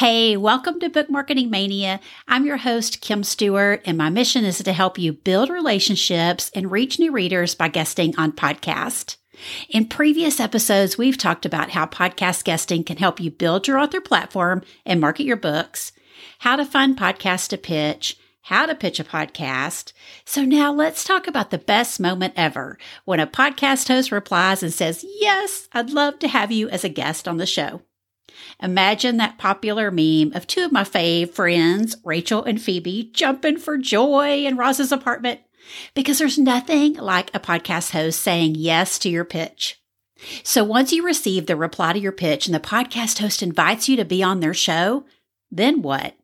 Hey, welcome to Book Marketing Mania. I'm your host, Kim Stewart, and my mission is to help you build relationships and reach new readers by guesting on podcast. In previous episodes, we've talked about how podcast guesting can help you build your author platform and market your books, how to find podcasts to pitch, how to pitch a podcast. So now let's talk about the best moment ever when a podcast host replies and says, Yes, I'd love to have you as a guest on the show. Imagine that popular meme of two of my fave friends, Rachel and Phoebe, jumping for joy in Ross's apartment because there's nothing like a podcast host saying yes to your pitch. So once you receive the reply to your pitch and the podcast host invites you to be on their show, then what?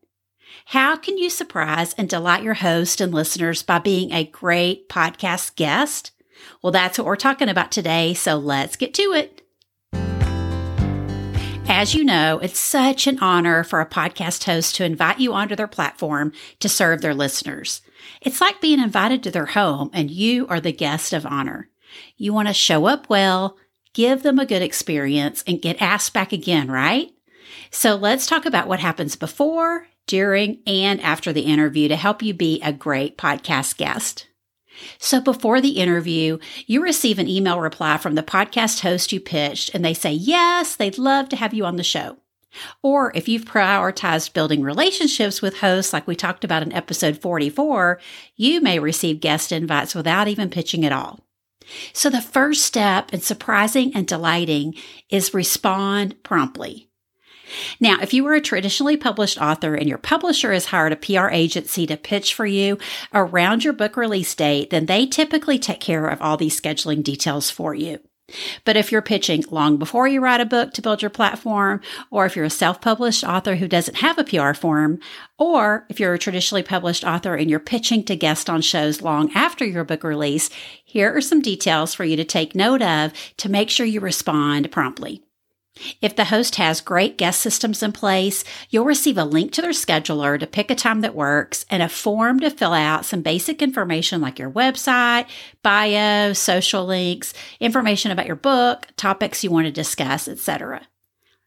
How can you surprise and delight your host and listeners by being a great podcast guest? Well, that's what we're talking about today, so let's get to it. As you know, it's such an honor for a podcast host to invite you onto their platform to serve their listeners. It's like being invited to their home and you are the guest of honor. You want to show up well, give them a good experience, and get asked back again, right? So let's talk about what happens before, during, and after the interview to help you be a great podcast guest. So before the interview, you receive an email reply from the podcast host you pitched, and they say, yes, they'd love to have you on the show. Or if you've prioritized building relationships with hosts, like we talked about in episode 44, you may receive guest invites without even pitching at all. So the first step in surprising and delighting is respond promptly. Now, if you are a traditionally published author and your publisher has hired a PR agency to pitch for you around your book release date, then they typically take care of all these scheduling details for you. But if you're pitching long before you write a book to build your platform, or if you're a self published author who doesn't have a PR firm, or if you're a traditionally published author and you're pitching to guest on shows long after your book release, here are some details for you to take note of to make sure you respond promptly. If the host has great guest systems in place, you'll receive a link to their scheduler to pick a time that works and a form to fill out some basic information like your website, bio, social links, information about your book, topics you want to discuss, etc.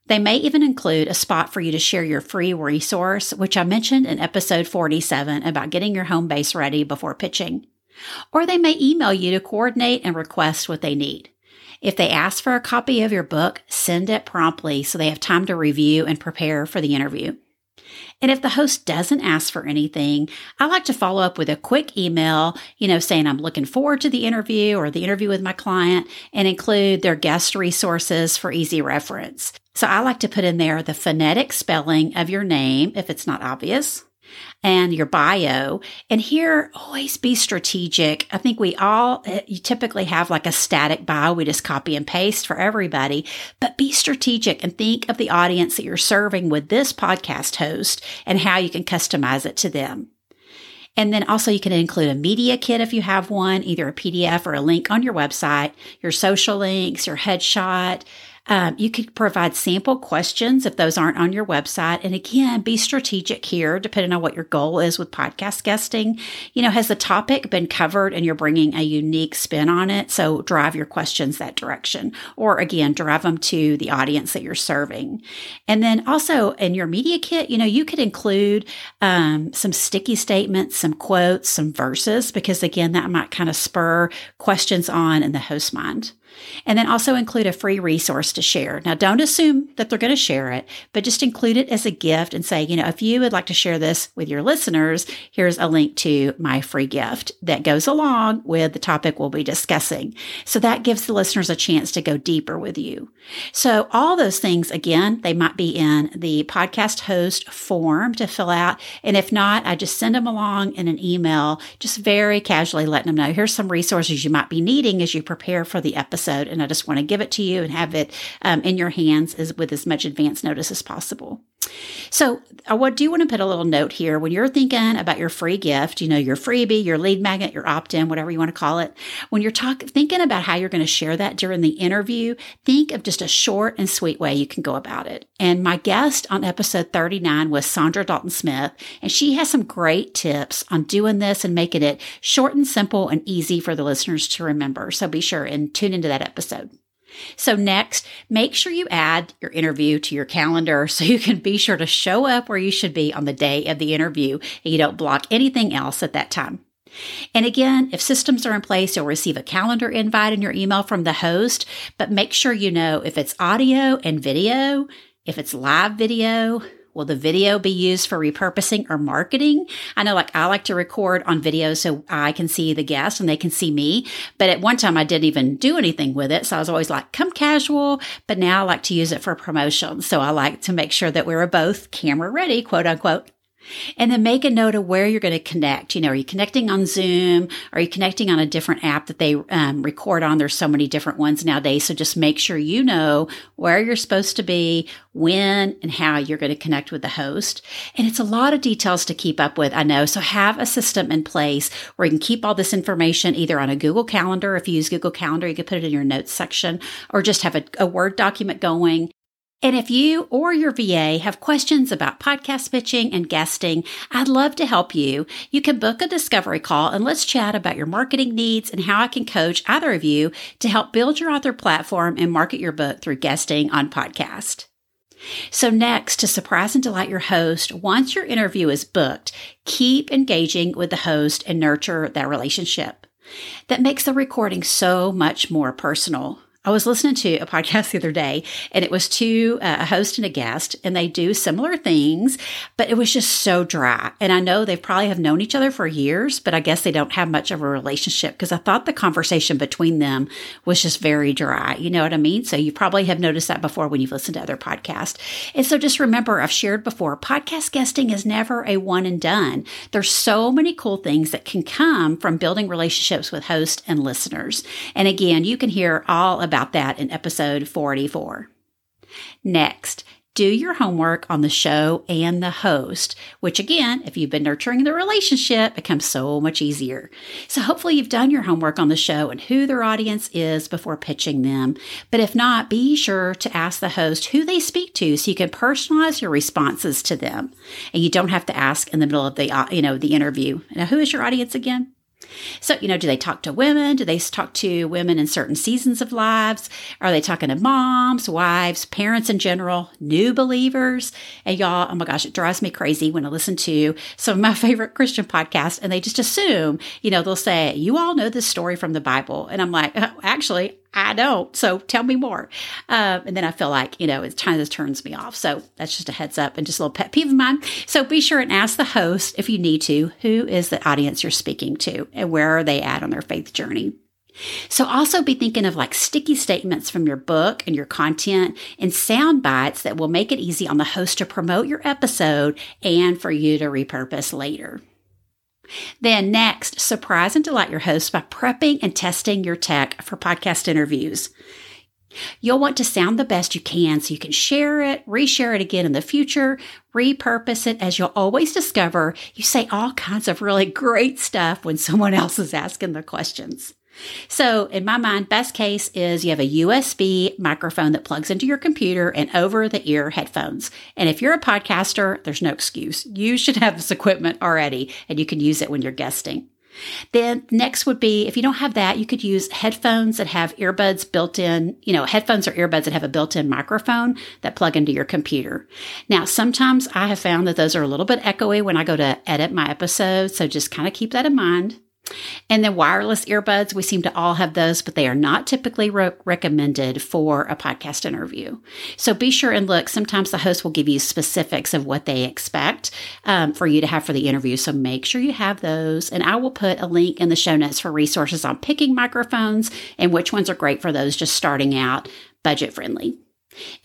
They may even include a spot for you to share your free resource, which I mentioned in episode 47 about getting your home base ready before pitching. Or they may email you to coordinate and request what they need. If they ask for a copy of your book, send it promptly so they have time to review and prepare for the interview. And if the host doesn't ask for anything, I like to follow up with a quick email, you know, saying I'm looking forward to the interview or the interview with my client and include their guest resources for easy reference. So I like to put in there the phonetic spelling of your name if it's not obvious, and your bio. And here, always be strategic. I think we all eh, you typically have like a static bio. We just copy and paste for everybody, but be strategic and think of the audience that you're serving with this podcast host and how you can customize it to them. And then also you can include a media kit if you have one, either a PDF or a link on your website, your social links, your headshot, um, you could provide sample questions if those aren't on your website. And again, be strategic here, depending on what your goal is with podcast guesting. You know, has the topic been covered and you're bringing a unique spin on it? So drive your questions that direction. Or again, drive them to the audience that you're serving. And then also in your media kit, you know, you could include um, some sticky statements, some quotes, some verses, because again, that might kind of spur questions on in the host mind. And then also include a free resource to share. Now, don't assume that they're going to share it, but just include it as a gift and say, you know, if you would like to share this with your listeners, here's a link to my free gift that goes along with the topic we'll be discussing. So that gives the listeners a chance to go deeper with you. So all those things, again, they might be in the podcast host form to fill out. And if not, I just send them along in an email, just very casually letting them know here's some resources you might be needing as you prepare for the episode episode, and I just want to give it to you and have it um, in your hands as, with as much advance notice as possible. So, I do want to put a little note here when you're thinking about your free gift, you know, your freebie, your lead magnet, your opt in, whatever you want to call it. When you're talking, thinking about how you're going to share that during the interview, think of just a short and sweet way you can go about it. And my guest on episode 39 was Saundra Dalton-Smith, and she has some great tips on doing this and making it short and simple and easy for the listeners to remember. So be sure and tune into that episode. So, next, make sure you add your interview to your calendar so you can be sure to show up where you should be on the day of the interview and you don't block anything else at that time. And again, if systems are in place, you'll receive a calendar invite in your email from the host, but make sure you know if it's audio and video, if it's live video, Will the video be used for repurposing or marketing? I know like I like to record on video so I can see the guests and they can see me. But at one time I didn't even do anything with it. So I was always like, come casual. But now I like to use it for promotion. So I like to make sure that we are both camera ready, quote unquote. And then make a note of where you're going to connect. You know, are you connecting on Zoom? Are you connecting on a different app that they um, record on? There's so many different ones nowadays. So just make sure you know where you're supposed to be, when and how you're going to connect with the host. And it's a lot of details to keep up with, I know. So have a system in place where you can keep all this information either on a Google Calendar. If you use Google Calendar, you can put it in your notes section or just have a, a Word document going and if you or your VA have questions about podcast pitching and guesting, I'd love to help you. You can book a discovery call and let's chat about your marketing needs and how I can coach either of you to help build your author platform and market your book through guesting on podcast. So next, to surprise and delight your host, once your interview is booked, keep engaging with the host and nurture that relationship. That makes the recording so much more personal. I was listening to a podcast the other day, and it was to uh, a host and a guest, and they do similar things, but it was just so dry. And I know they probably have known each other for years, but I guess they don't have much of a relationship because I thought the conversation between them was just very dry. You know what I mean? So you probably have noticed that before when you've listened to other podcasts. And so just remember, I've shared before, podcast guesting is never a one and done. There's so many cool things that can come from building relationships with hosts and listeners. And again, you can hear all about that in episode 44. Next, do your homework on the show and the host, which again, if you've been nurturing the relationship, becomes so much easier. So hopefully you've done your homework on the show and who their audience is before pitching them. But if not, be sure to ask the host who they speak to so you can personalize your responses to them. And you don't have to ask in the middle of the, uh, you know, the interview. Now, who is your audience again? So, you know, do they talk to women? Do they talk to women in certain seasons of lives? Are they talking to moms, wives, parents in general, new believers? And y'all, oh my gosh, it drives me crazy when I listen to some of my favorite Christian podcasts and they just assume, you know, they'll say, you all know this story from the Bible. And I'm like, oh, actually, I don't. So tell me more. Um, and then I feel like, you know, it kind of turns me off. So that's just a heads up and just a little pet peeve of mine. So be sure and ask the host if you need to, who is the audience you're speaking to and where are they at on their faith journey? So also be thinking of like sticky statements from your book and your content and sound bites that will make it easy on the host to promote your episode and for you to repurpose later. Then, next, surprise and delight your host by prepping and testing your tech for podcast interviews. You'll want to sound the best you can so you can share it, reshare it again in the future, repurpose it as you'll always discover you say all kinds of really great stuff when someone else is asking the questions. So, in my mind, best case is you have a USB microphone that plugs into your computer and over the ear headphones. And if you're a podcaster, there's no excuse. You should have this equipment already and you can use it when you're guesting. Then next would be if you don't have that, you could use headphones that have earbuds built in, you know, headphones or earbuds that have a built in microphone that plug into your computer. Now, sometimes I have found that those are a little bit echoey when I go to edit my episodes. So just kind of keep that in mind. And then wireless earbuds, we seem to all have those, but they are not typically re- recommended for a podcast interview. So be sure and look. Sometimes the host will give you specifics of what they expect um, for you to have for the interview. So make sure you have those. And I will put a link in the show notes for resources on picking microphones and which ones are great for those just starting out budget friendly.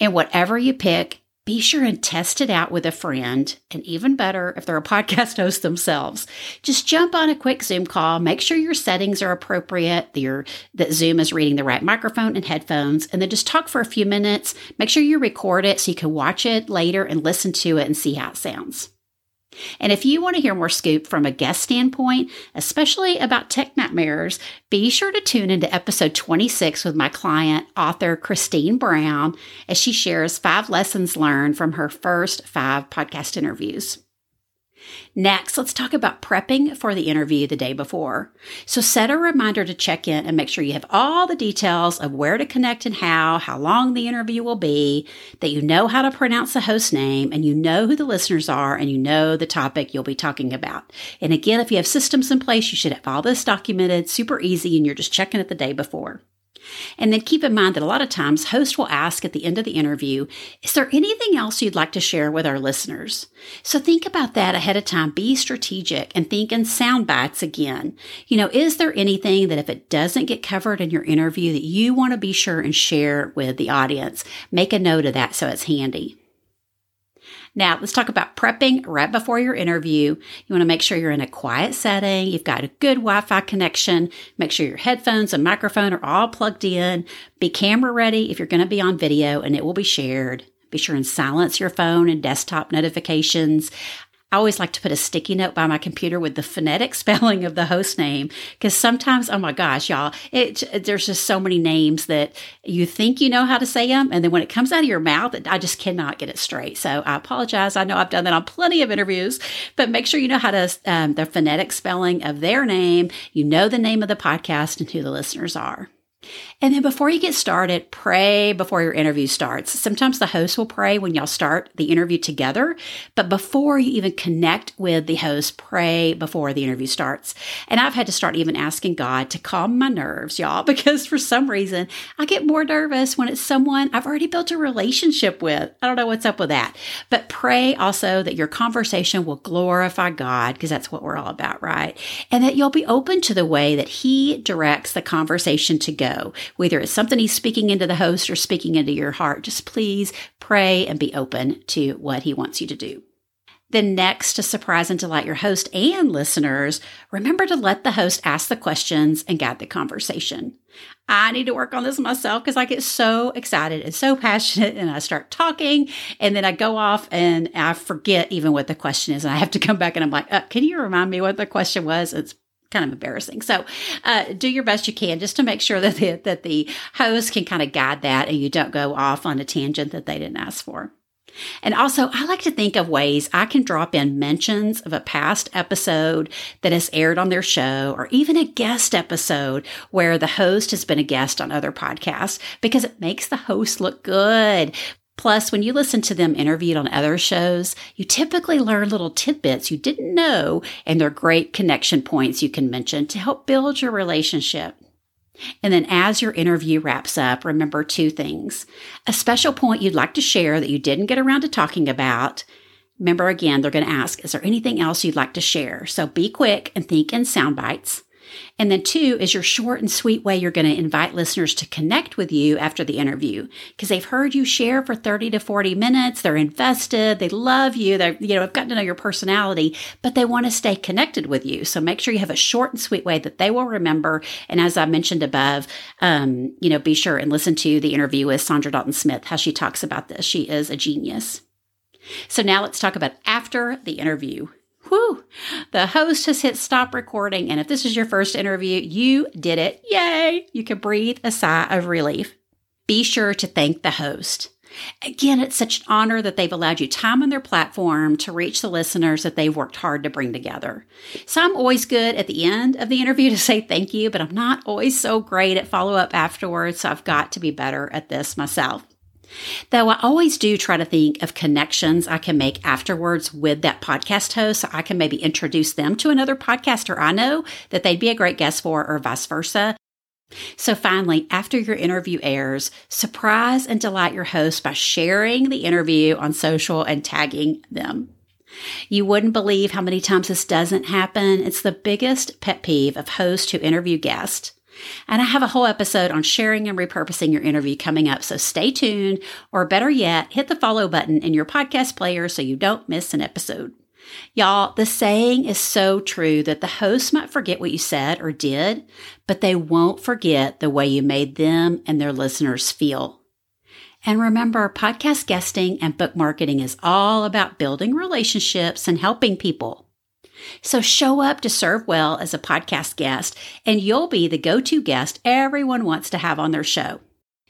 And whatever you pick, be sure and test it out with a friend, and even better if they're a podcast host themselves. Just jump on a quick Zoom call, make sure your settings are appropriate, your, that Zoom is reading the right microphone and headphones, and then just talk for a few minutes. Make sure you record it so you can watch it later and listen to it and see how it sounds. And if you want to hear more scoop from a guest standpoint, especially about tech nightmares, be sure to tune into episode 26 with my client, author Christine Brown, as she shares five lessons learned from her first five podcast interviews. Next, let's talk about prepping for the interview the day before. So set a reminder to check in and make sure you have all the details of where to connect and how, how long the interview will be, that you know how to pronounce the host name and you know who the listeners are and you know the topic you'll be talking about. And again, if you have systems in place, you should have all this documented super easy and you're just checking it the day before. And then keep in mind that a lot of times hosts will ask at the end of the interview, is there anything else you'd like to share with our listeners? So think about that ahead of time. Be strategic and think in sound bites again. You know, is there anything that if it doesn't get covered in your interview that you want to be sure and share with the audience? Make a note of that so it's handy. Now, let's talk about prepping right before your interview. You want to make sure you're in a quiet setting. You've got a good Wi Fi connection. Make sure your headphones and microphone are all plugged in. Be camera ready if you're going to be on video and it will be shared. Be sure and silence your phone and desktop notifications. I always like to put a sticky note by my computer with the phonetic spelling of the host name because sometimes, oh my gosh, y'all, it, there's just so many names that you think you know how to say them. And then when it comes out of your mouth, I just cannot get it straight. So I apologize. I know I've done that on plenty of interviews, but make sure you know how to, um, the phonetic spelling of their name. You know the name of the podcast and who the listeners are. And then before you get started, pray before your interview starts. Sometimes the host will pray when y'all start the interview together, but before you even connect with the host, pray before the interview starts. And I've had to start even asking God to calm my nerves, y'all, because for some reason I get more nervous when it's someone I've already built a relationship with. I don't know what's up with that. But pray also that your conversation will glorify God, because that's what we're all about, right? And that you'll be open to the way that He directs the conversation to go whether it's something he's speaking into the host or speaking into your heart. Just please pray and be open to what he wants you to do. Then, next, to surprise and delight your host and listeners, remember to let the host ask the questions and guide the conversation. I need to work on this myself because I get so excited and so passionate and I start talking and then I go off and I forget even what the question is. And I have to come back and I'm like, uh, can you remind me what the question was? It's kind of embarrassing. So, uh, do your best you can just to make sure that the, that the host can kind of guide that and you don't go off on a tangent that they didn't ask for. And also, I like to think of ways I can drop in mentions of a past episode that has aired on their show or even a guest episode where the host has been a guest on other podcasts because it makes the host look good. Plus, when you listen to them interviewed on other shows, you typically learn little tidbits you didn't know, and they're great connection points you can mention to help build your relationship. And then as your interview wraps up, remember two things. A special point you'd like to share that you didn't get around to talking about. Remember again, they're going to ask, is there anything else you'd like to share? So be quick and think in sound bites. And then two is your short and sweet way you're going to invite listeners to connect with you after the interview because they've heard you share for 30 to 40 minutes. They're invested. They love you. They're, you know, have gotten to know your personality, but they want to stay connected with you. So make sure you have a short and sweet way that they will remember. And as I mentioned above, um, you know, be sure and listen to the interview with Saundra Dalton-Smith, how she talks about this. She is a genius. So now let's talk about after the interview. Whew, the host has hit stop recording. And if this is your first interview, you did it. Yay! You can breathe a sigh of relief. Be sure to thank the host. Again, it's such an honor that they've allowed you time on their platform to reach the listeners that they've worked hard to bring together. So I'm always good at the end of the interview to say thank you, but I'm not always so great at follow up afterwards. So I've got to be better at this myself. Though I always do try to think of connections I can make afterwards with that podcast host so I can maybe introduce them to another podcaster I know that they'd be a great guest for or vice versa. So finally, after your interview airs, surprise and delight your host by sharing the interview on social and tagging them. You wouldn't believe how many times this doesn't happen. It's the biggest pet peeve of hosts who interview guests. And I have a whole episode on sharing and repurposing your interview coming up. So stay tuned, or better yet, hit the follow button in your podcast player so you don't miss an episode. Y'all, the saying is so true that the host might forget what you said or did, but they won't forget the way you made them and their listeners feel. And remember, podcast guesting and book marketing is all about building relationships and helping people. So show up to serve well as a podcast guest, and you'll be the go to guest everyone wants to have on their show.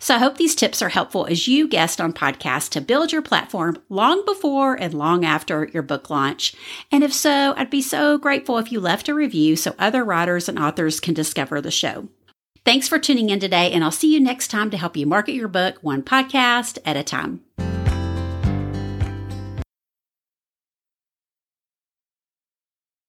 So I hope these tips are helpful as you guest on podcasts to build your platform long before and long after your book launch. And if so, I'd be so grateful if you left a review so other writers and authors can discover the show. Thanks for tuning in today, and I'll see you next time to help you market your book one podcast at a time.